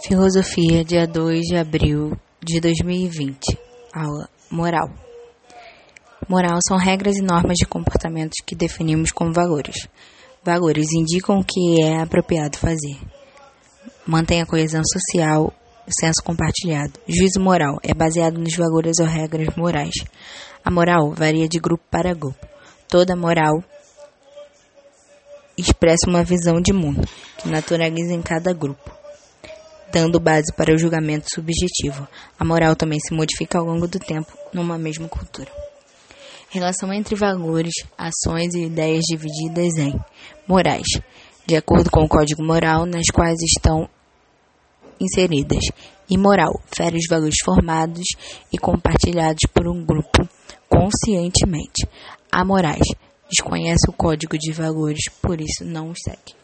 Filosofia, dia 2 de abril de 2020. Aula Moral. Moral são regras e normas de comportamentos que definimos como valores. Valores indicam o que é apropriado fazer. Mantém a coesão social, o senso compartilhado. Juízo moral é baseado nos valores ou regras morais. A moral varia de grupo para grupo. Toda moral expressa uma visão de mundo que naturaliza em cada grupo dando base para o julgamento subjetivo. A moral também se modifica ao longo do tempo numa mesma cultura. Relação entre valores, ações e ideias divididas em morais, de acordo com o código moral nas quais estão inseridas. Imoral, fere os valores formados e compartilhados por um grupo conscientemente. Amorais, desconhece o código de valores, por isso não os segue.